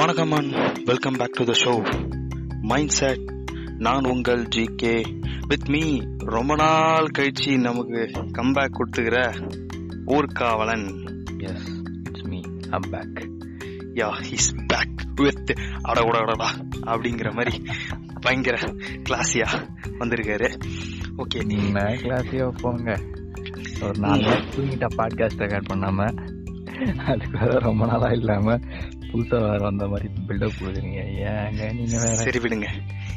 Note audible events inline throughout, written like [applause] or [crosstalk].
வணக்கம் and welcome back to the show mindset நான் உங்கள் ஜி கே வித் மீ ரொம்ப நாள் கழிச்சு நமக்கு கம்பேக் கொடுத்துக்கிற ஊர்காவலன். Yes it's me I'm back yeah his back with அடகுடடா அப்படிங்கிற மாதிரி பயங்கர கிளாஸியா வந்திருக்காரு. ஓகே நீங்க கிளாஸியோ போங்க. ஒரு நாலு நாள் தூங்கிட்டா பாட்காஸ்ட் ரெக்கார்ட் பண்ணாம. அதுக்கு வேற ரொம்ப நாளா இல்லாம. புதுசா வேற வந்த மாதிரி பில்டப் கொடுக்குறீங்க. ஏங்க நீங்க வேற? சரி விடுங்க.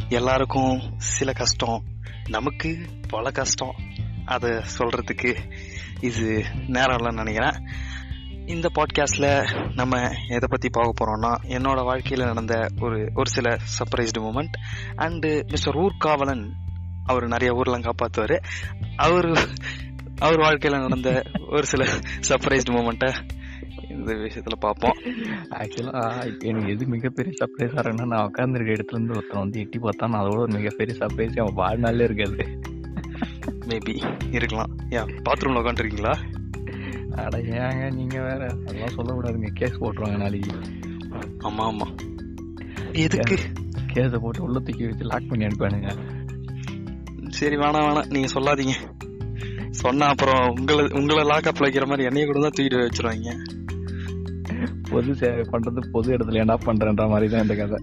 எல்லாருக்கும் சில கஷ்டம். நமக்கு பல கஷ்டம். அதை சொல்றதுக்கு இது நேரம் இல்லைன்னு நினைக்கிறேன். இந்த பாட்காஸ்ட்ல நம்ம எதை பத்தி பார்க்க போறோம்னா என்னோட வாழ்க்கையில நடந்த ஒரு ஒரு சில surprised moment and mister Oorkavalan அவர் நிறைய ஊர்லாம் காப்பாத்துவாரு. அவர் அவர் வாழ்க்கையில நடந்த ஒரு சில சர்ப்ரைஸ்டு மூமெண்ட்டை இந்த விஷயத்துல பார்ப்போம் ஆக்சுவலா எனக்கு எது மிகப்பெரிய சர்ப்ரைஸா இருக்குன்னா நான் உட்காந்துருக்க இடத்துல இருந்து ஒருத்தன் வந்து எட்டி பார்த்தா நான் அதோட ஒரு மிகப்பெரிய சர்ப்ரைஸ் அவன் வாழ்நாளே இருக்காது மேபி இருக்கலாம். ஏன் பாத்ரூம்ல உட்காந்துருக்கீங்களா அட ஏங்க நீங்க வேற? அதெல்லாம் சொல்லக்கூடாதுங்க. கேஸ் போட்டுருவாங்க நாளைக்கு. ஆமா ஆமா. எதுக்கு? கேஸை போட்டு உள்ள தூக்கி வச்சு லாக் பண்ணி அனுப்பானுங்க சரி வேணாம் வேணாம் நீங்க சொல்லாதீங்க. சொன்னா அப்புறம் உங்களை உங்களை லாக்அப்ல வைக்கிற மாதிரி என்னைய கூட தான் தூக்கிட்டு வச்சிருவாங்க. பொது சேவை பண்றது பொது இடத்துல ஏன்டா பண்றேன்ற மாதிரி தான் இந்த கதை.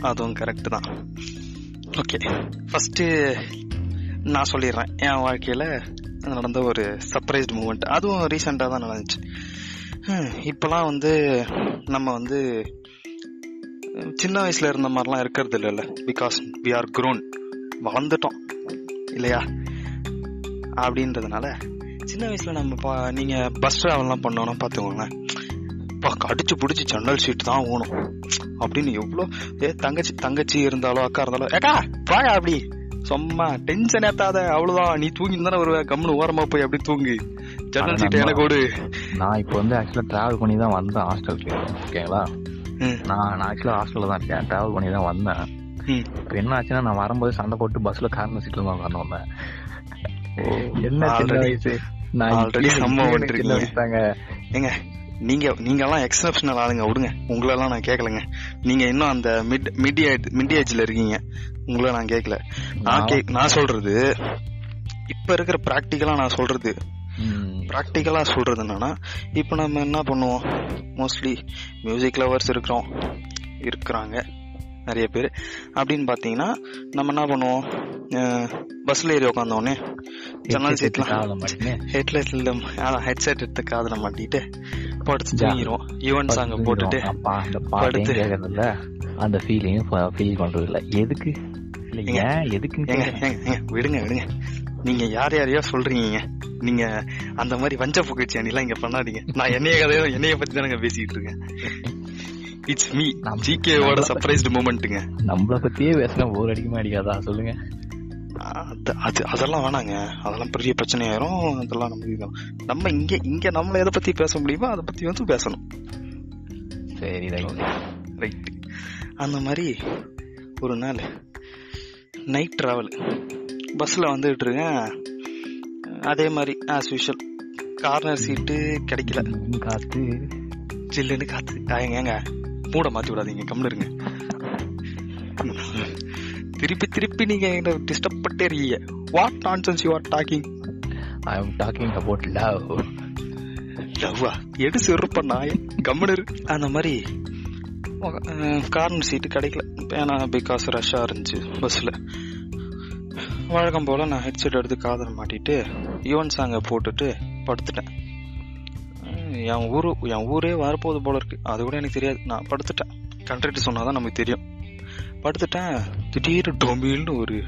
அதுவும் கரெக்ட் தான். ஓகே ஃபர்ஸ்ட் நான் சொல்லிடுறேன். என் வாழ்க்கையில நடந்த ஒரு சர்ப்ரைஸ்டு மூமெண்ட் அதுவும் ரீசெண்டாக தான் நடந்துச்சு. இப்போலாம் வந்து நம்ம வந்து சின்ன வயசுல இருந்த மாதிரிலாம் இருக்கிறது இல்லைல்ல. பிகாஸ் வி ஆர் க்ரோன் வளர்ந்துட்டோம். இல்லையா? அப்படின்றதுனால சின்ன வயசுல நம்ம பா- நீங்கள் பஸ் ட்ராவல்லாம் பண்ணோன்னா பார்த்துக்கோங்களேன். பா கடிச்சு பிடிச்சி ஜன்னல் சீட் தான் ஓணும் அப்படின்னு எவ்வளோ ஏ தங்கச்சி தங்கச்சி இருந்தாலோ அக்கா இருந்தாலோ ஏக்கா வாயா அப்படி. சும்மா டென்ஷன் ஏத்தாத அவ்வளவுதான். நீ தூங்கி தானே வருவ. கம்முனு ஓரமா போய் அப்படி தூங்கு. ஜன்னல் சீட் எனக்கு ஓடு. நான் இப்போ வந்து ஆக்சுவலா டிராவல் பண்ணி தான் வந்தேன் ஹாஸ்டலுக்கு ஓகேங்களா நான் நான் ஆக்சுவலா ஹாஸ்டல்ல தான் இருக்கேன். டிராவல் பண்ணி தான் வந்தேன். இப்போ என்ன ஆச்சுன்னா நான் வரும்போது சண்டை போட்டு பஸ்ல கார்னர் சீட்ல தான் உட்காந்து வந்தேன். என்ன சின்ன வயசு? நான் already இப்பயே சம்பவம் எனக்கு சின்ன பண்ணிருக்கீங்க. வயசுதாங்க. ஏங்க நீங்க நீங்க எல்லாம் எக்ஸப்ஷனல் ஆளுங்க விடுங்க. உங்களெல்லாம் நான் கேட்கலங்க நீங்க இன்னும் அந்த மிட் மிட் மிட் ஏஜ்ல இருக்கீங்க. உங்களை நான் கேட்கல நான் கே நான் சொல்றது இப்ப இருக்கிற பிராக்டிக்கலா நான் சொல்றது. ம், ப்ராக்டிக்கலா சொல்றது என்னன்னா இப்போ நம்ம என்ன பண்ணுவோம்? மோஸ்ட்லி மியூசிக் லவர்ஸ் இருக்கிறோம். இருக்கிறாங்க நிறைய பேர். அப்படின்னு பார்த்தீங்கன்னா நம்ம என்ன பண்ணுவோம்? பஸ்ல ஏறி உட்காந்தோடனே ஜன்னல் சீட்லாம் மாட்டின்னு, ஹெட்லைட்ல ஹெட்செட் எடுத்து காதுல மாட்டிட்டு படுத்து. தூங்கிடுவோம் ஈவன் சாங்க போட்டுட்டு படுத்து. அந்த ஃபீலிங்கும் ஃபீல் பண்றது இல்ல எதுக்கு ஏன் ஏங்க விடுங்க விடுங்க. நீங்க யார் யாரையோ சொல்றீங்க. நீங்க அந்த மாதிரி வஞ்ச புகழ்ச்சி அணிலாம் இங்க பண்ணாதீங்க. நான் என்னைய கதையோ என்னைய பத்தி தானங்க பேசிட்டு இருக்கேன். இட்ஸ் மீ ஜிகேவோட சர்ப்ரைஸ்டு மூமெண்ட்டுங்க நம்மள பத்தியே பேசினா போர் அடிக்குமா அடிக்காதா? சொல்லுங்க. அது அது அதெல்லாம் வேணாங்க. அதெல்லாம் பெரிய பிரச்சனையாயிரும். அதெல்லாம் நம்ம இதுதான் நம்ம இங்க இங்க நம்மள எதை பத்தி பேச முடியுமோ அதை பத்தி வந்து பேசணும். சரி ரைட். ரைட் அந்த மாதிரி ஒரு நாள் நைட் டிராவல் பஸ்ஸில் வந்துகிட்டு இருக்கேன். அதே மாதிரி ஆஸ் யூஷுவல் கார்னர் சீட்டு கிடைக்கல. காத்து. ஜில்லுன்னு காத்து. ஏங்க மூட மாத்தி விடாதீங்க கம்னு இருங்க. திருப்பி திருப்பி நீங்க என்ன டிஸ்டர்ப் பண்ணிட்டே இருக்கீங்க? What nonsense you are talking I am talking about love லவ்வா எடு செருப்ப நாய? கம்முனு. அந்த மாதிரி கார்னர் சீட்டு கிடைக்கல. ஏன்னா பிகாஸ் ரஷ்ஷாக இருந்துச்சு பஸ்ஸில் வழக்கம் போல் நான் ஹெட்செட் எடுத்து காதில் மாட்டிட்டு யுவன் சாங்கை போட்டுட்டு படுத்துட்டேன். என் ஊரு என் ஊரே வரப்போகுது போல இருக்கு. அது கூட எனக்கு தெரியாது. நான் படுத்துட்டேன். கண்ட்ரக்ட் சொன்னாதான் நமக்கு தெரியும். படுத்துட்டேன். திடீர்னு டொம்பில்னு ஒரு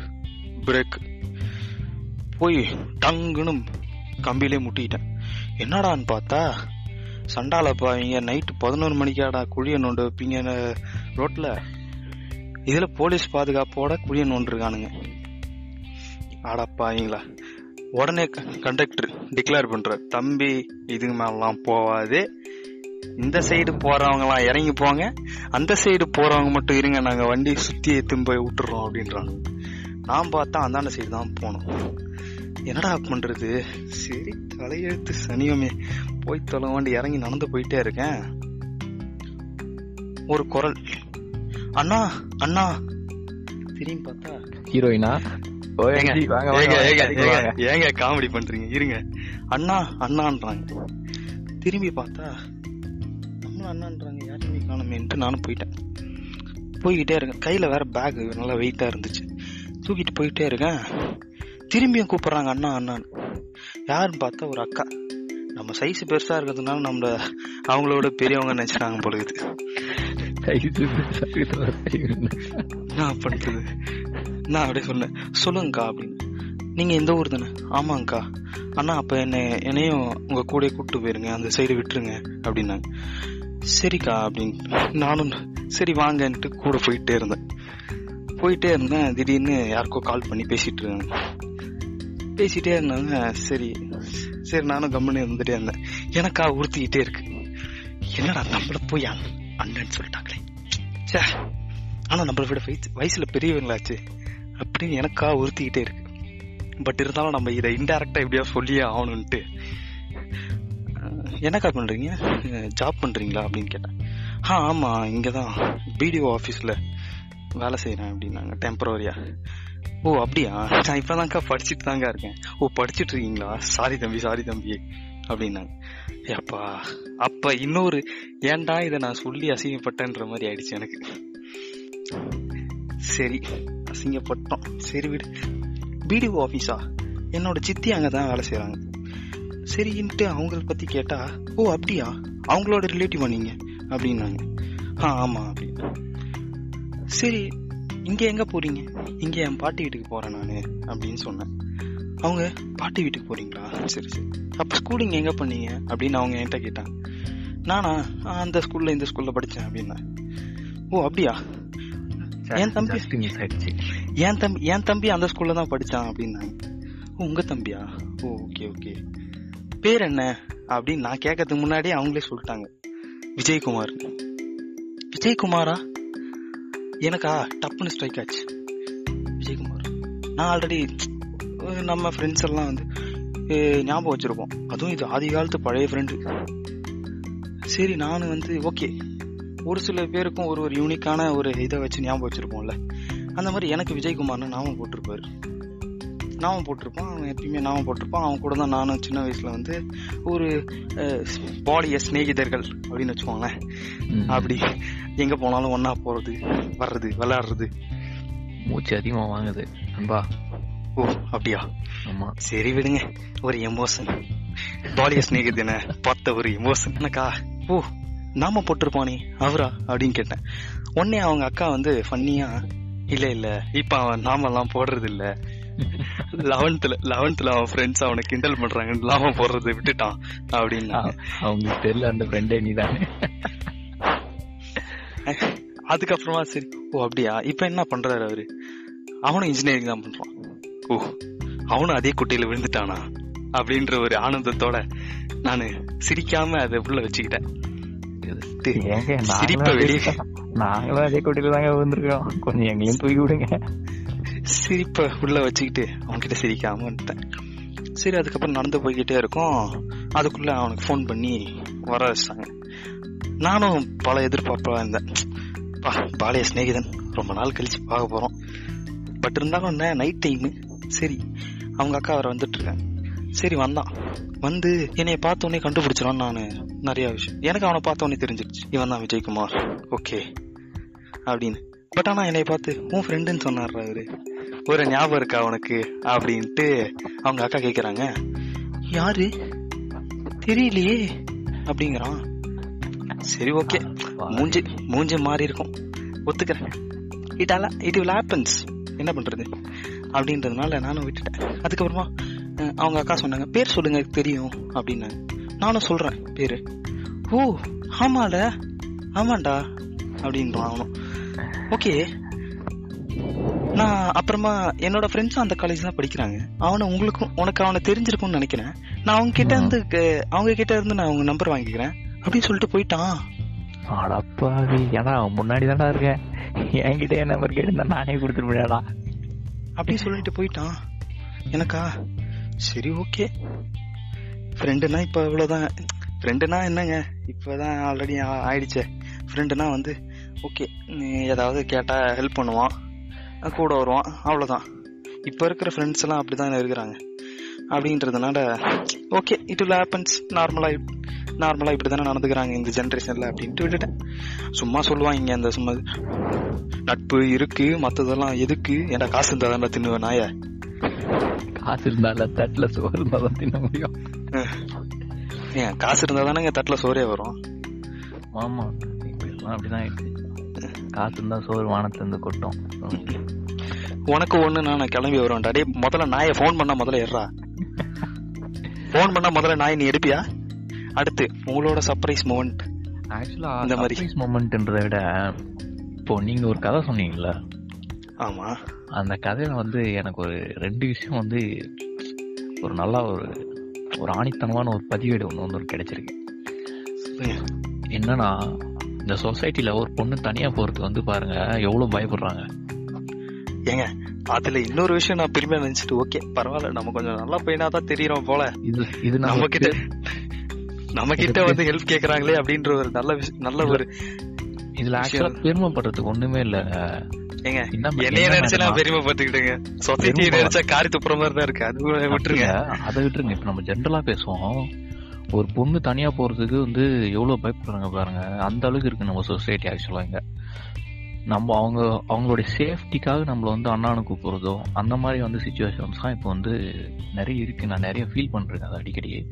பிரேக் போய் டங்குன்னு கம்பியிலே முட்டிக்கிட்டேன் என்னடான்னு பார்த்தா சண்டாலப்பா இங்க நைட்டு பதினோரு மணிக்காடா குழிய நோண்டு வைப்பீங்க ரோட்ல இதுல போலீஸ் பாதுகாப்போட குழிய நோண்டிருக்கானுங்க. ஆடாப்பாங்களா உடனே கண்டக்டர் டிக்ளேர் பண்ற தம்பி இதுக்கு மேலாம் போவாதே. இந்த சைடு போறவங்க எல்லாம் இறங்கி போங்க. அந்த சைடு போறவங்க மட்டும் இருங்க நாங்க வண்டி சுத்தி எடுத்துன்னு போய் விட்டுறோம் அப்படின்றாங்க. நான் பார்த்தா அந்தாண்ட சைடு தான் போனோம். என்னடா பண்றது? சரி தலையெழுத்து சனியமே. போய் தொலைவாண்டி இறங்கி நடந்து போயிட்டே இருக்கேன். ஒரு குரல். அண்ணா அண்ணா. திரும்பி பார்த்தா ஹீரோயினா? ஏங்க காமெடி பண்றீங்க. இருங்க. அண்ணா அண்ணான்றாங்க. திரும்பி பார்த்தா அண்ணான்றாங்க யாருமே காணுமேன்ட்டு நானும் போயிட்டேன். போய்கிட்டே இருக்கேன். கையில வேற பேக் நல்லா வெயிட்டா இருந்துச்சு. தூக்கிட்டு போயிட்டே இருக்கேன். திரும்பியும் கூப்பிடுறாங்க அண்ணா அண்ணான்னு யாருன்னு பார்த்தா ஒரு அக்கா. நம்ம சைஸ் பெருசா இருக்கிறதுனால நம்மள அவங்களோட பெரியவங்க நினைச்சிட்டாங்க போல சைஸ். என்ன? பண்றது? நான் அப்படியே சொன்னேன். சொல்லுங்கக்கா அப்படின்னு. நீங்க எந்த ஊர் தானே? ஆமாங்கக்கா. அண்ணா அப்ப என்ன என்னையும் உங்க கூட கூப்பிட்டு போயிருங்க. அந்த சைடு விட்டுருங்க அப்படின்னாங்க. சரிக்கா அப்படின்னு நானும் சரி வாங்கன்ட்டு கூட போயிட்டே இருந்தேன். போயிட்டே இருந்தேன். திடீர்னு யாருக்கோ கால் பண்ணி பேசிட்டு இருந்தேன். பேசிட்டே இருந்தாங்க சரி சரி நானும் கம்முன்னு இருந்துட்டே இருந்தேன். எனக்கா உறுத்திக்கிட்டே இருக்கு. என்னடா நம்மள போய் அண்ணன் அண்ணன்னு சொல்லிட்டாங்களே. ச்சே ஆனா நம்மளை விட வயசு வயசுல பெரியவங்களாச்சு. அப்படின்னு எனக்கா உறுத்திக்கிட்டே இருக்கு. பட் இருந்தாலும் நம்ம இதை இன்டைரக்டா எப்படியா சொல்லியே ஆகணும்ட்டு என்னக்கா பண்ணுறீங்க ஜாப் பண்ணுறீங்களா அப்படின்னு கேட்டேன். ஆ ஆமாம் இங்கே தான் பிடிஓ ஆஃபீஸில் வேலை செய்கிறேன் அப்படின்னாங்க டெம்பரவரியாக ஓ அப்படியா? நான் இப்பதான்க்கா படிச்சுட்டு தாங்க இருக்கேன். ஓ படிச்சுட்டு இருக்கீங்களா? சாரி தம்பி சாரி தம்பி அப்படின்னாங்க. அப்பா அப்போ இன்னொரு ஏன்டா இதை நான் சொல்லி அசிங்கப்பட்டேன்ற மாதிரி ஆயிடுச்சு எனக்கு. சரி அசிங்கப்பட்டோம். சரி விடு. பிடிஓ ஆஃபீஸா என்னோட சித்தி அங்கே தான் வேலை செய்கிறாங்க சரின்ட்டு அவங்கள பத்தி கேட்டா ஓ அப்படியா? அவங்களோட ரிலேட்டிவா நீங்க? அப்படின்னாங்க. ஆ ஆமா அப்படின்னு. சரி இங்க எங்க போறீங்க? இங்க என் பாட்டி வீட்டுக்கு போறேன் நானு அப்படின்னு சொன்னேன். அவங்க பாட்டி வீட்டுக்கு போறீங்களா? சரி சரி. அப்ப ஸ்கூலிங் எங்க பண்ணீங்க? அப்படின்னு அவங்க என்கிட்ட கேட்டாங்க. நானா "ஆ, அந்த ஸ்கூல்ல இந்த ஸ்கூல்ல படிச்சேன் அப்படின்னா ஓ அப்படியா? என் தம்பி- என் தம்பி என் தம்பி அந்த ஸ்கூல்ல தான் படிச்சான் அப்படின்னாங்க. உங்க தம்பியா? Oh okay okay. பேர் என்ன அப்படின்னு நான் கேட்கறதுக்கு முன்னாடியே அவங்களே சொல்லிட்டாங்க. விஜயகுமார். விஜயகுமாரா? எனக்கா டப்புன்னு ஸ்ட்ரைக் ஆச்சு. விஜயகுமார். நான் ஆல்ரெடி நம்ம ஃப்ரெண்ட்ஸ் எல்லாம் வந்து ஞாபகம் வச்சுருப்போம். அதுவும் இது ஆதி காலத்து பழைய ஃப்ரெண்டு சரி நான் வந்து ஓகே ஒரு சில பேருக்கும் ஒரு ஒரு யூனிக்கான ஒரு இதை வச்சு ஞாபகம் வச்சுருப்போம்ல. அந்த மாதிரி எனக்கு விஜயகுமார்னு நாமம் போட்டிருப்பாரு. நாமம் போட்டிருப்பான் அவன் எப்பயுமே நாமம் போட்டிருப்பான். அவன் கூட தான் நானும் சின்ன வயசுல வந்து ஒரு பாலிய சிநேகிதர்கள் அப்படின்னு வச்சுக்கோங்களேன். அப்படி எங்க போனாலும் ஒண்ணா போறது வர்றது விளையாடுறது. மூச்சு அதிகமா வாங்குது. நண்பா. ஓ அப்படியா? ஆமா. சரி விடுங்க. ஒரு எமோஷன் பாலிய சிநேகிதன பார்த்த ஒரு எமோஷன் எனக்கா ஓ நாம போட்டிருப்பானே அவரா? அப்படின்னு கேட்டேன். உடனே அவங்க அக்கா வந்து ஃபன்னியா? இல்ல இல்ல. இப்ப அவன் நாமெல்லாம் போடுறது இல்ல லெவன்த்ல லெவன்த்ல அவன் ஃப்ரெண்ட்ஸ் அவனை கிண்டல் பண்றாங்க நாம போடுறதை விட்டுட்டான் அப்படின்னா. அவங்களுக்கு தெரியல அந்த ஃப்ரெண்டே நீதானே. அதுக்கப்புறமா சரி ஓ அப்படியா? இப்ப என்ன பண்றாரு அவரு? அவனும் இன்ஜினியரிங் தான் பண்றான். ஓ அவனும் அதே குட்டையில விழுந்துட்டானா? அப்படின்ற ஒரு ஆனந்தத்தோட நானு சிரிக்காம அதை உள்ள வச்சுக்கிட்டேன். சிரிப்பை நாங்களும் வெளியே அதே- நாங்களும் அதே கொட்டில தாங்க வந்திருக்கோம் கொஞ்சம் எங்களையும் தூக்கி விடுங்க. சிரிப்பை உள்ளே வச்சுக்கிட்டு அவன்கிட்ட சிரிக்காமல் வந்துட்டேன். சரி அதுக்கப்புறம் நடந்து போய்கிட்டே இருக்கோம். அதுக்குள்ளே அவனுக்கு ஃபோன் பண்ணி வர வச்சிட்டாங்க நானும் பல எதிர்பார்ப்பாக இருந்தேன். பா பாளைய சிநேகிதன் ரொம்ப நாள் கழித்து பார்க்க போகிறோம் பட் இருந்தாலும் என்ன நைட் டைமு சரி அவங்க அக்கா அவரை வந்துட்டுருக்காங்க சரி வந்தான். வந்து என்னைய பார்த்தோன்னே உடனே கண்டுபிடிச்சிடான்னு நான் நிறைய விஷயம். எனக்கு அவனை பார்த்தோன்னே தெரிஞ்சிருச்சு. இவன் தான் விஜயகுமார். ஓகே அப்படின்னு. பட் ஆனால் என்னை பார்த்து உன் ஃப்ரெண்டுன்னு சொன்னார் அவரு ஒரு ஞாபகம் இருக்கா உனக்கு? அப்படின்ட்டு அவங்க அக்கா கேக்குறாங்க. யாரு? தெரியலையே. அப்படிங்கிறான். சரி ஓகே. மூஞ்சி மூஞ்சி மாறி இருக்கும். ஒத்துக்கிறேன். இட் அல இட் வில் ஹேப்பன்ஸ் என்ன பண்றது? அப்படின்றதுனால நானும் விட்டுட்டேன். அதுக்கப்புறமா அவங்க அக்கா சொன்னாங்க பேர் சொல்லுங்க தெரியும். அப்படின்னாங்க. நானும் சொல்றேன் பேரு. ஓ ஆமால ஆமாண்டா. அப்படின்றான் அவனும். ஓகே. நான் அப்புறமா என்னோட ஃப்ரெண்ட்ஸும் அந்த காலேஜ் தான் படிக்கிறாங்க. அவனை உங்களுக்கும் உனக்கு அவனை தெரிஞ்சிருக்கும்னு நினைக்கிறேன். நான் அவங்க கிட்ட இருந்து அவங்க கிட்ட இருந்து நான் அவங்க நம்பர் வாங்கிக்கிறேன். அப்படின்னு சொல்லிட்டு போயிட்டான். அடப்பாவி ஏன்னா முன்னாடி தானே இருக்கேன் என்கிட்ட என் நம்பர் கேட்டு நானே கொடுத்துருப்பேடா அப்படி சொல்லிட்டு போயிட்டான். எனக்கா சரி ஓகே ஃப்ரெண்டுனா இப்ப இவ்வளவுதான் ஃப்ரெண்டுனா என்னங்க? இப்பதான் ஆல்ரெடி ஆயிடுச்சே. ஃப்ரெண்டுனா வந்து ஓகே ஏதாவது கேட்டா ஹெல்ப் பண்ணுவான். கூட வருவான். அவ்வளவுதான். இப்ப இருக்கிற ஃப்ரெண்ட்ஸ் எல்லாம் அப்படிதான் இருக்கிறாங்க. அப்படின்றதுனால ஓகே இட் will happens. நார்மலா நார்மலா இப்படிதானே நடந்துக்கிறாங்க இந்த ஜென்ரேஷன்ல அப்படின்ட்டு விட்டுட்டேன். சும்மா சொல்லுவாங்க அந்த சும்மா நட்பு இருக்கு மத்ததெல்லாம் எதுக்கு? ஏன்டா காசு இருந்தா தானே தின்னுவேன் நாய? காசு இருந்தால தட்டுல சோறு இருந்தா தான் தின்ன முடியும். ஏன் காசு இருந்தா தானே தட்டுல சோறே வரும். ஆமா இப்ப எல்லாம் அப்படிதான் இருக்கு காசு இருந்தா சோறு வானத்துல இருந்து கொட்டும். உனக்கு ஒண்ணு நான் கிளம்பி வருவேன்டா டேய் முதல்ல நாயை ஃபோன் பண்ணா முதல்ல ஏறா ஃபோன் பண்ணா முதல்ல நாய் நீ எடுப்பியா? அடுத்து உங்களோட சர்ப்ரைஸ் மூமெண்ட் ஆக்சுவலா இந்த மாதிரி. சர்ப்ரைஸ் மொமெண்ட்ன்றதை விட இப்போ நீங்க ஒரு கதை சொன்னீங்கல்ல? ஆமா. அந்த கதையில வந்து எனக்கு ஒரு ரெண்டு விஷயம் வந்து ஒரு நல்ல ஒரு ஒரு ஆணித்தனமான ஒரு பதிவேடு ஒன்று வந்து ஒரு கிடைச்சிருக்கு. என்னன்னா இந்த சொசைட்டில ஒரு பொண்ணு தனியா போறதுக்கு வந்து பாருங்க எவ்வளவு பயப்படுறாங்க. ஏங்க அதுல இன்னொரு விஷயம் நான் பெருமையா நினைச்சிட்டு ஓகே பரவாயில்ல நம்ம கொஞ்சம் நல்லா பையனா தான் தெரியறோம் போல. இது இது நம்ம கிட்ட நம்ம கிட்ட வந்து ஹெல்ப் கேக்குறாங்களே அப்படின்ற ஒரு நல்ல நல்ல ஒரு இதுல ஆக்சுவலா பெருமைப்படுறதுக்கு ஒண்ணுமே இல்ல. ஏங்க என்ன என்னைய என்ன நினைச்சு நான்? பெருமைப்பட்டுக்கிட்டேங்க சொசைட்டியை பெருமை- நினைச்சா காரி துப்புற மாதிரி தான் இருக்கு. அது விட்டுருங்க? அதை விட்டுருங்க. இப்ப நம்ம ஜென்ரலா பேசுவோம். ஒரு பொண்ணு தனியா போறதுக்கு வந்து எவ்வளவு பயப்படுறாங்க பாருங்க. அந்த அளவுக்கு இருக்கு நம்ம சொசைட்டி ஆக்சுவலா இங்க. நம்ம அவங்க அவங்களுடைய சேஃப்டிக்காக நம்மள வந்து அண்ணானு கூப்பிடுறதோ அந்த மாதிரி வந்து சுச்சுவேஷன்ஸ் தான் இப்போ வந்து நிறைய இருக்கு. நான் நிறைய ஃபீல் பண்றேன் அது அடிக்கடி.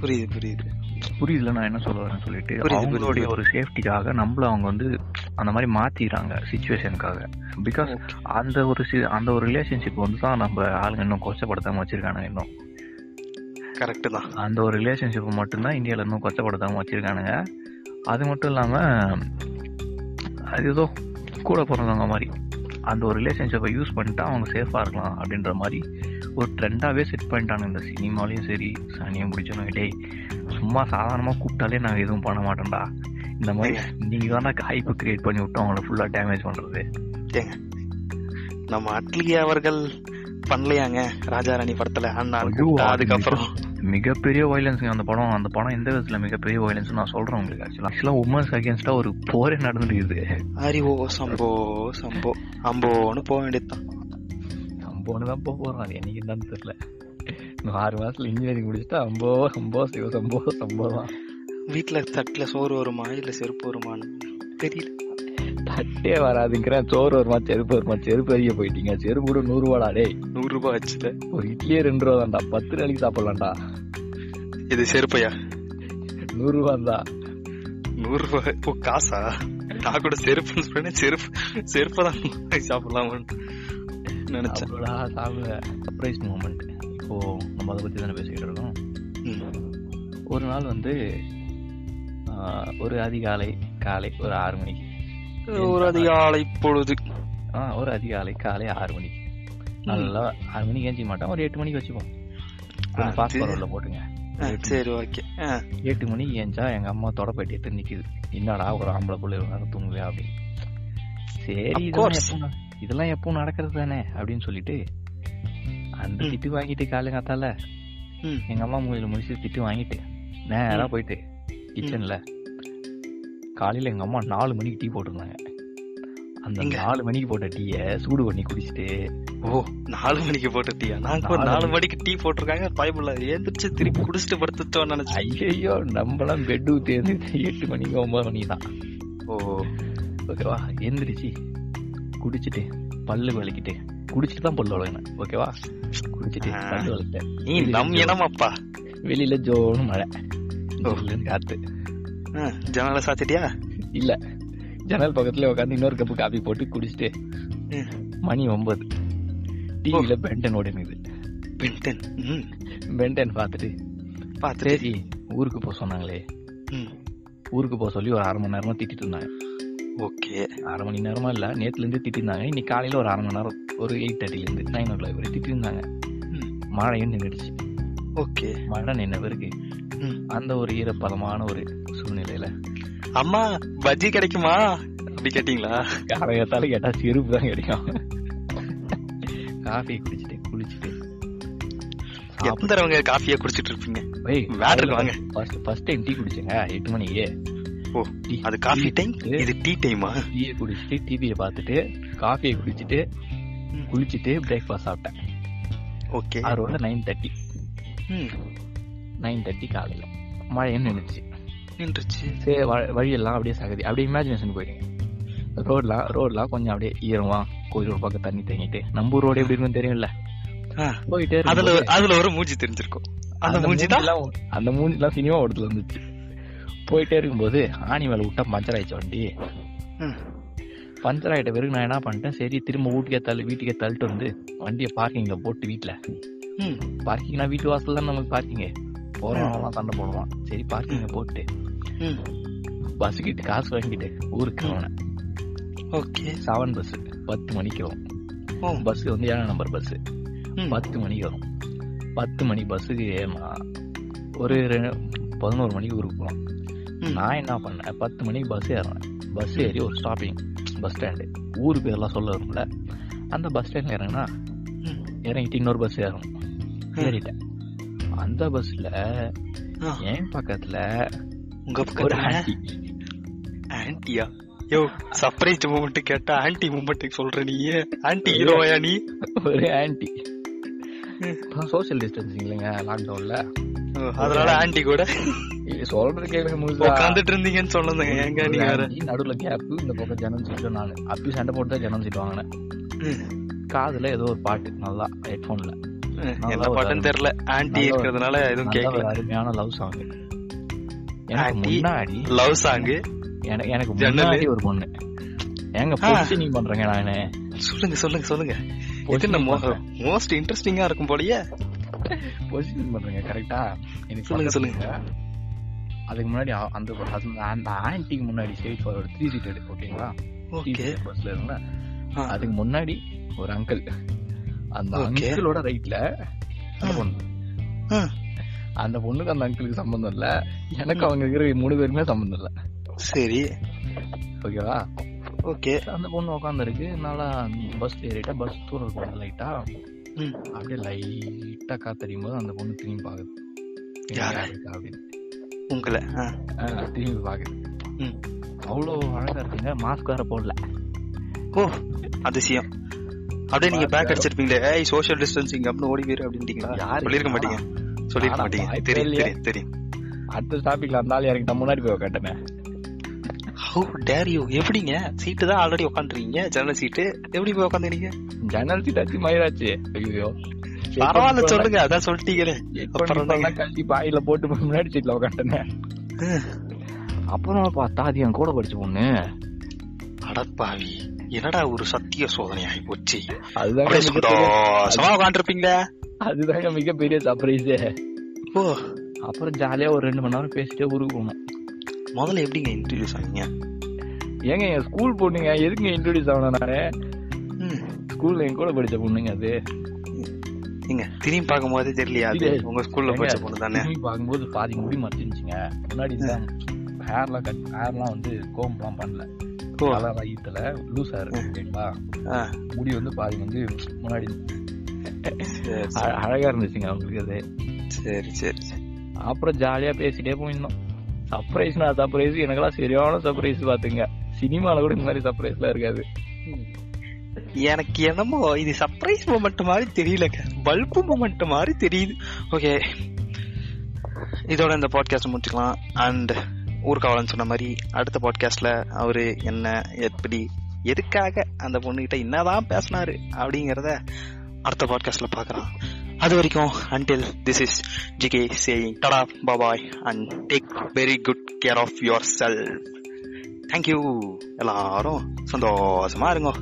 புரியுது புரியுது. புரியுதுல நான் என்ன சொல்ல வரேன்னு சொல்லிட்டு அவங்களுடைய. ஒரு சேஃப்டிக்காக நம்மள அவங்க வந்து அந்த மாதிரி மாத்திடுறாங்க சுச்சுவேஷனுக்காக பிகாஸ் அந்த ஒரு அந்த ஒரு ரிலேஷன்ஷிப் வந்து தான் நம்ம ஆளுங்க இன்னும் கொச்சப்படுத்தாம வச்சிருக்கானுங்க இன்னும். கரெக்ட் தான். அந்த ஒரு ரிலேஷன்ஷிப் மட்டும்தான் இந்தியாவில் இன்னும் கொச்சப்படுத்தாம வச்சிருக்கானுங்க. அது மட்டும் இல்லாம அது ஏதோ கூட பிறந்தவங்க மாதிரி அந்த ஒரு ரிலேஷன்ஷிப்பை யூஸ் பண்ணிட்டா அவங்க சேஃபா இருக்கலாம் அப்படின்ற மாதிரி ஒரு ட்ரெண்டாவே செட் பண்ணிட்டாங்க இந்த சினிமாலையும் சரி சனியும் பிடிச்சவங்க டேய் சும்மா சாதாரணமா கூப்பிட்டாலே நாங்க எதுவும் பண்ண மாட்டோம்டா. இந்த மாதிரி நீங்க தானே ஹைப் கிரியேட் பண்ணி விட்டு அவங்கள ஃபுல்லா டேமேஜ் ஏங்க நம்ம அட்லி அவர்கள் பண்ணலையாங்க ராஜாராணி படத்துல? அண்ணா அதுக்கப்புறம். மிகப்பெரிய வயலன்ஸுங்க அந்த படம் அந்த படம் எந்த விதத்துல மிகப்பெரிய வயலன்ஸ் நான் சொல்றேன் உங்களுக்கு ஆக்சுவலா ஆக்சுவலா உமன்ஸ் அகேன்ஸ்டா ஒரு போரே நடந்துருக்குது. அறிவோ சம்போ சம்போ. அம்போன்னு போக வேண்டியதுதான் அம்போன்னு தான் போக போறோம் அது என்னைக்கு என்னன்னு தெரியல. ஆறு மாசத்துல இன்ஜினியரிங் முடிச்சுட்டா அம்போ சம்போ சிவ சம்போ சம்போ தான். வீட்டுல தட்டுல சோறு வருமா? இல்ல செருப்பு வருமான்னு? தெரியல. தட்டே வராதுங்கிற சோறு வருமா செருப்பு வருமா செருப்பு அறிய போயிட்டீங்க. செருப்பு கூட நூறு ரூபாடா டேய். நூறு ரூபாய் ஆச்சுல. ஒரு இட்லியே ரெண்டு ரூபா தான்டா. பத்து நாளைக்கு சாப்பிடலாம்டா. இது செருப்பையா? நூறு ரூபா தான் நூறு ரூபாய் ஓ காசா? நான் கூட செருப்புன்னு சொன்னேன். செருப்பு செருப்பை தான் சாப்பிடலாமான்னு நினைச்சேன். சாப்பிட. சர்ப்ரைஸ் மூமெண்ட் இப்போ நம்ம அதை பத்தி தானே பேசிக்கிட்டு இருக்கோம். ஒரு நாள் வந்து ஒரு அதிகாலை காலை ஒரு ஆறு மணிக்கு ஒரு அதிகாலை பொழுது. ஆ ஒரு அதிகாலை காலை ஆறு மணிக்கு. நல்லா ஆறு மணிக்கு ஏஞ்சிக்க மாட்டோம். ஒரு எட்டு மணிக்கு வச்சுப்போம். ஃபாஸ்ட். ஃபார்வர்டில் போட்டுங்க. சரி ஓகே. எட்டு மணிக்கு ஏஞ்சா எங்க அம்மா தொடப்பட்டி எடுத்து நிக்குது. என்னடா ஒரு ஆம்பளை பிள்ளை இவ்வளவு தூங்குவே அப்படின்னு. சரி இதெல்லாம் இதெல்லாம் எப்போ நடக்கிறது தானே அப்படின்னு சொல்லிட்டு அந்த. திட்டு வாங்கிட்டு காலங்காத்தால ம். எங்க அம்மா மூலையில முடிச்சு திட்டு வாங்கிட்டு நேரா. போயிட்டு கிச்சன்ல காலையில எங்க அம்மா நாலு மணிக்கு டீ போட்டிருந்தாங்க. அந்த? நாலு மணிக்கு போட்ட டீய சூடு பண்ணி குடிச்சிட்டு ஓ நாலு மணிக்கு போட்ட டீயா? நாங்க நாலு நாலு மணி. மணிக்கு டீ போட்டிருக்காங்க பைபிள்ல எழுந்திரிச்சு திருப்பி குடிச்சிட்டு படுத்துட்டோம்னு நினைச்சேன் ஐயோ நம்மளாம் பெட்டு தேர்ந்து எட்டு மணிக்கு ஒன்பது மணிக்கு தான். ஓ. ஓகேவா எந்திரிச்சு குடிச்சிட்டு பல்லு வலிக்கிட்டு குடிச்சிட்டு தான் பல்லு வளக்கணும் ஓகேவா குடிச்சிட்டு. பல்லு வலிக்கிட்டேன். நீ நம் இனமாப்பா. வெளியில ஜோன்னு மழை. காத்து. ஜன்னலை சாத்திட்டியா? இல்ல. ஜன்னல் பக்கத்துல உட்காந்து இன்னொரு கப்பு காபி போட்டு குடிச்சிட்டு. மணி ஒன்பது. டிவில பென்டன் ஓடினுது. பென்டன் பென்டன் பார்த்துட்டு பார்த்துட்டு. சரி ஊருக்கு போக சொன்னாங்களே. ஊருக்கு போக சொல்லி ஒரு அரை மணி நேரமா திட்டிட்டு இருந்தாங்க. ஓகே. அரை மணி நேரமா இல்ல நேத்துல இருந்து திட்டிருந்தாங்க இன்னைக்கு காலையில ஒரு அரை மணி நேரம் ஒரு எயிட் தேர்ட்டில இருந்து நைன் ஓ கிளாக் வரை திட்டிருந்தாங்க. மழையும் நின்றுடுச்சு ஓகே. மழை நின்ன பிறகு. அந்த ஒரு ஈரப்பதமான ஒரு சூழ்நிலையில. அம்மா பஜ்ஜி கிடைக்குமா? அப்படி கேட்டீங்களா? காரகத்தால கேட்டா செருப்பு தான் கிடைக்கும். காஃபி குடிச்சிட்டு குளிச்சுட்டு. எத்தனை தடவை காஃபியா குடிச்சிட்டு இருப்பீங்க? ஏய், வேட்டருக்கு வாங்க. ஃபர்ஸ்ட் ஃபர்ஸ்ட் டைம் டீ குடிச்சேங்க எட்டு மணிக்கு. ஓ அது காஃபி டைம்? இது டீ டைமா டீயை குடிச்சிட்டு டிவியை பார்த்துட்டு காஃபியை குடிச்சிட்டு. குளிச்சுட்டு பிரேக்ஃபாஸ்ட் சாப்பிட்டேன். ஓகே. வந்து நைன் தேர்ட்டி நைன் தேர்ட்டி காலையில். மழையும் நின்றுச்சு நின்றுச்சு. சரி வழியெல்லாம் அப்படியே சகதி. அப்படியே இமேஜினேஷன் போயிடுங்க. ரோட்லாம் ரோட்லாம் கொஞ்சம் அப்படியே ஈரமா கோயில் ஒரு பக்கம் தண்ணி தேங்கிட்டு நம்ம ஊர் ரோடு எப்படி இருக்குன்னு தெரியும்ல? போயிட்டே அதுல அதுல ஒரு மூஞ்சி தெரிஞ்சிருக்கும். அந்த மூஞ்சி அந்த மூஞ்சிலாம் சினிமா ஓடத்துல வந்துச்சு. போயிட்டே இருக்கும்போது ஆணி மேல விட்டா பஞ்சர் ஆயிடுச்சு வண்டி. பஞ்சர் ஆயிட்ட பிறகு நான் என்ன பண்ணிட்டேன்? சரி திரும்ப வீட்டுக்கே தள்ளு வீட்டுக்கே தள்ளிட்டு வந்து வண்டியை பார்க்கிங்ல போட்டு வீட்டுல. பார்க்கிங்னா வீட்டு வாசல் தான் நமக்கு பார்க்கிங்க போறவங்கலாம் சண்டை போடுவான். சரி பார்க்கிங்க போட்டு. ம். பஸ் கிட்ட காசு வாங்கிட்டு ஊருக்கு அவனை. ஓகே. செவன் பஸ் பத்து மணிக்கு வரும். ஓ. பஸ் வந்து ஏழாம் நம்பர் பஸ். பத்து மணிக்கு வரும். பத்து மணி பஸ்ஸுக்கு ஒரு பதினோரு மணிக்கு ஊருக்கு போகலாம். நான் என்ன பண்ணேன் பத்து மணிக்கு பஸ் ஏறினேன். பஸ் ஏறி ஒரு ஸ்டாப்பிங் பஸ் ஸ்டாண்டு ஊர் பேர்லாம் சொல்ல வரும்ல அந்த பஸ் ஸ்டாண்ட்ல இறங்கினா. இறங்கிட்டு இன்னொரு பஸ் ஏறணும். ஏறிட்டேன். அந்த பஸ்ல என் பக்கத்துல உங்க பக்கத்துல ஆண்டி ஆன்ட்டியா யோ சர்ப்ரைஸ் மூமெண்ட் கேட்டா ஆன்ட்டி மூமெண்ட் சொல்ற நீ. ஆன்ட்டி ஹீரோயா நீ? ஒரு ஆண்டி சோசியல் டிஸ்டன்சிங் இல்லைங்க லாக்டவுன்ல அதனால ஆன்ட்டி கூட? இது சொல்றது கேளுங்க முழுசா. உட்காந்துட்டு இருந்தீங்கன்னு சொல்லுங்க எங்க நீங்க வேற? நடுவுல கேப் இந்த பக்கம் ஜனம் சீட்டு நான். அப்பயும் சண்டை போட்டு தான் ஜனம் சீட் வாங்கினேன். காதுல ஏதோ ஒரு பாட்டு நல்லா நல்லா என்ன பாட்டுன்னு தெரியல. ஒரு- இருக்கிறதுனால எதுவும் கேட்கல அருமையான லவ் சாங் எனக்கு முன்னாடி லவ் சாங் எனக்கு எனக்கு. முன்னாடி ஒரு பொண்ணு. எங்க. பொசிஷனிங் பண்றேங்க நானு சொல்லுங்க சொல்லுங்க சொல்லுங்க. இது. மோஸ்ட் இன்ட்ரெஸ்டிங்கா இருக்கும் போலயே. பொசிஷனிங் பண்றேங்க கரெக்டா எனக்கு சொல்லுங்க, பக்கத்துல அதுக்கு முன்னாடி அந்த அந்த- அந்த ஆன்டிக்கு முன்னாடி ஸ்ட்ரெயிட் ஃபார்வர்ட் த்ரீ சீட்டட் ஓகேங்களா ஓகே பஸ்ல இருந்தா. அதுக்கு முன்னாடி ஒரு அங்கிள் அந்த. அங்கிளோட ரைட்ல அந்த ஆ. பொண்ணு. ஆ. அந்த பொண்ணுக்கு அந்த அங்கிளுக்கு சம்பந்தம் இல்ல. எனக்கு அவங்க இருக்கிற மூணு பேருக்குமே சம்பந்தம் இல்ல. சரி. ஓகேவா ஓகே. அந்த பொண்ணு உட்காந்துருக்கு நல்லா பஸ் ஏறிட்டா? பஸ் தூரம் போகுது லைட்டா. அப்படியே லைட்டா காத்தடிக்கும் போது அந்த பொண்ணு திரும்பி பாக்குது. அப்படின்னு. உங்களை திரும்பி பாக்குது. ம். அவ்வளோ அழகா இருக்குங்க. மாஸ்க் வேற போடல. ஓ அதிசயம். அப்படியே நீங்க பேக் அடிச்சிருப்பீங்களே. ஏய் சோஷியல் டிஸ்டன்சிங் அப்படின்னு ஓடி போயிரு அப்படின்ட்டீங்களா? சொல்லிருக்க மாட்டீங்க. சொல்லிருக்க? மாட்டீங்க. தெரியும். தெரியும் தெரியும். அடுத்த அந்த ஆள் இறங்கிட்ட முன்னாடி போய் உட்காந்துட்டேன் ஹவு டேர் யூ எப்படிங்க? சீட்டு தான் ஆல்ரெடி உட்காந்துருக்கீங்க ஜன்னல் சீட்டு எப்படி போய் உட்காந்துறீங்க ஜன்னல் சீட் ஆச்சு மயிராச்சு. ஐயோ. [laughs] பரவாயில்ல சொல்லுங்க. அதான் சொல்லிட்டீங்களே. அப்புறம்? கழட்டி பாயில போட்டு முன்னாடி சீட்ல உட்காந்துட்டேன் அப்புறம் பார்த்தா அது என் கூட படிச்ச பொண்ணு. அடப்பாவி. என்னடா ஒரு சத்திய சோதனை ஆகி போச்சு? உட்காந்துருப்பீங்களே அதுதாங்க மிகப்பெரிய சர்ப்ரைஸே ஓ. அப்புறம் ஜாலியா ஒரு ரெண்டு மணி நேரம் பேசிட்டே ஊருக்கு போனோம். முதல்ல எப்படிங்க இன்ட்ரடியூஸ் ஆனீங்க? ஏங்க என் ஸ்கூல் பொண்ணுங்க எதுக்குங்க இன்ட்ரோடியூஸ் ஆகணும் நானு? ம். ஸ்கூல்ல என் கூட படிச்ச பொண்ணுங்க அது. ஏங்க திரும்பி பார்க்கும்போது தெரியலையா அது. உங்க ஸ்கூல்ல படிச்ச பொண்ணு தானே? திரும்பி பார்க்கும்போது பாதி முடி மறைச்சிருந்துச்சுங்க முன்னாடி ஹேர்லாம் கட் ஹேர்லாம் வந்து கோம்லாம் பண்ணல. அதெல்லாம் ஈத்தல லூஸா இருக்கு ஓகேங்களா ஆ. முடி வந்து பாதி வந்து முன்னாடி அழகா இருந்துச்சுங்க அவங்களுக்கு அது. சரி சரி சரி. அப்புறம் ஜாலியா பேசிட்டே போயிருந்தோம். சர்ப்ரைஸ்னா சர்ப்ரைஸ் எனக்கெல்லாம் சரியான சர்ப்ரைஸ் பாத்துங்க சினிமால கூட இந்த மாதிரி சர்ப்ரைஸ்லாம் இருக்காது. எனக்கு என்னமோ இது சர்ப்ரைஸ் மூமெண்ட் மாதிரி தெரியலங்க. பல்பு மூமெண்ட் மாதிரி தெரியுது. ஓகே இதோட இந்த பாட்காஸ்ட் முடிச்சுக்கலாம். அண்ட் ஊர்காவலன் சொன்ன மாதிரி அடுத்த பாட்காஸ்ட்ல அவரு என்ன எப்படி எதுக்காக அந்த பொண்ணுகிட்ட என்னதான் பேசினாரு அப்படிங்கிறத அடுத்த பாட்காஸ்ட்ல பார்க்கலாம். அது வரைக்கும் until this is GK saying tata bye bye and take very good care of your cell thank you எல்லாரும் சந்தோஷமா இருங்க.